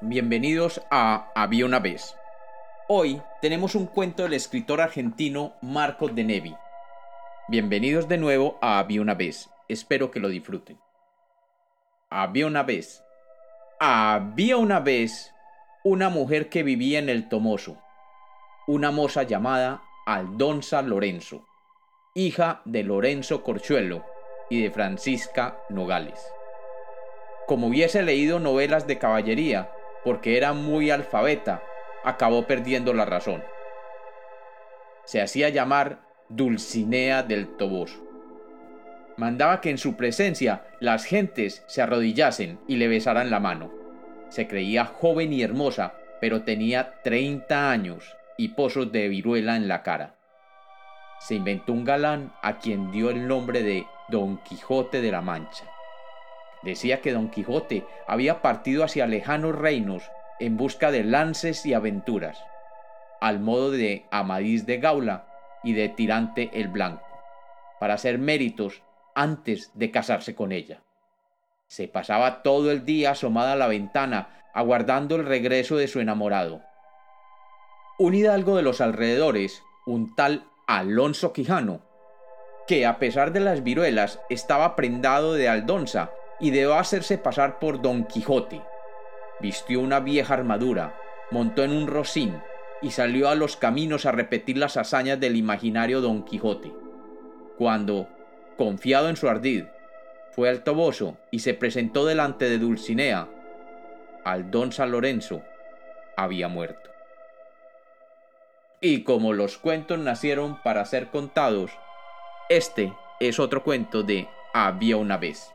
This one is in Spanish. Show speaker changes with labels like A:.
A: Bienvenidos a Había una vez. Hoy tenemos un cuento del escritor argentino Marcos de Nevi. Bienvenidos de nuevo a Había una vez. Espero que lo disfruten. Había una vez. Había una vez una mujer que vivía en el Tomoso. Una moza llamada Aldonza Lorenzo, hija de Lorenzo Corchuelo y de Francisca Nogales. Como hubiese leído novelas de caballería, porque era muy alfabeta, acabó perdiendo la razón. Se hacía llamar Dulcinea del Toboso. Mandaba que en su presencia las gentes se arrodillasen y le besaran la mano. Se creía joven y hermosa, pero tenía 30 años y pozos de viruela en la cara. Se inventó un galán a quien dio el nombre de Don Quijote de la Mancha. Decía que Don Quijote había partido hacia lejanos reinos en busca de lances y aventuras, al modo de Amadís de Gaula y de Tirante el Blanco, para hacer méritos antes de casarse con ella. Se pasaba todo el día asomada a la ventana, aguardando el regreso de su enamorado. Un hidalgo de los alrededores, un tal Alonso Quijano, que a pesar de las viruelas estaba prendado de Aldonza y debió hacerse pasar por Don Quijote. Vistió una vieja armadura, montó en un rocín y salió a los caminos a repetir las hazañas del imaginario Don Quijote. Cuando, confiado en su ardid, fue al Toboso y se presentó delante de Dulcinea, al don San Lorenzo había muerto. Y como los cuentos nacieron para ser contados, este es otro cuento de Había una vez.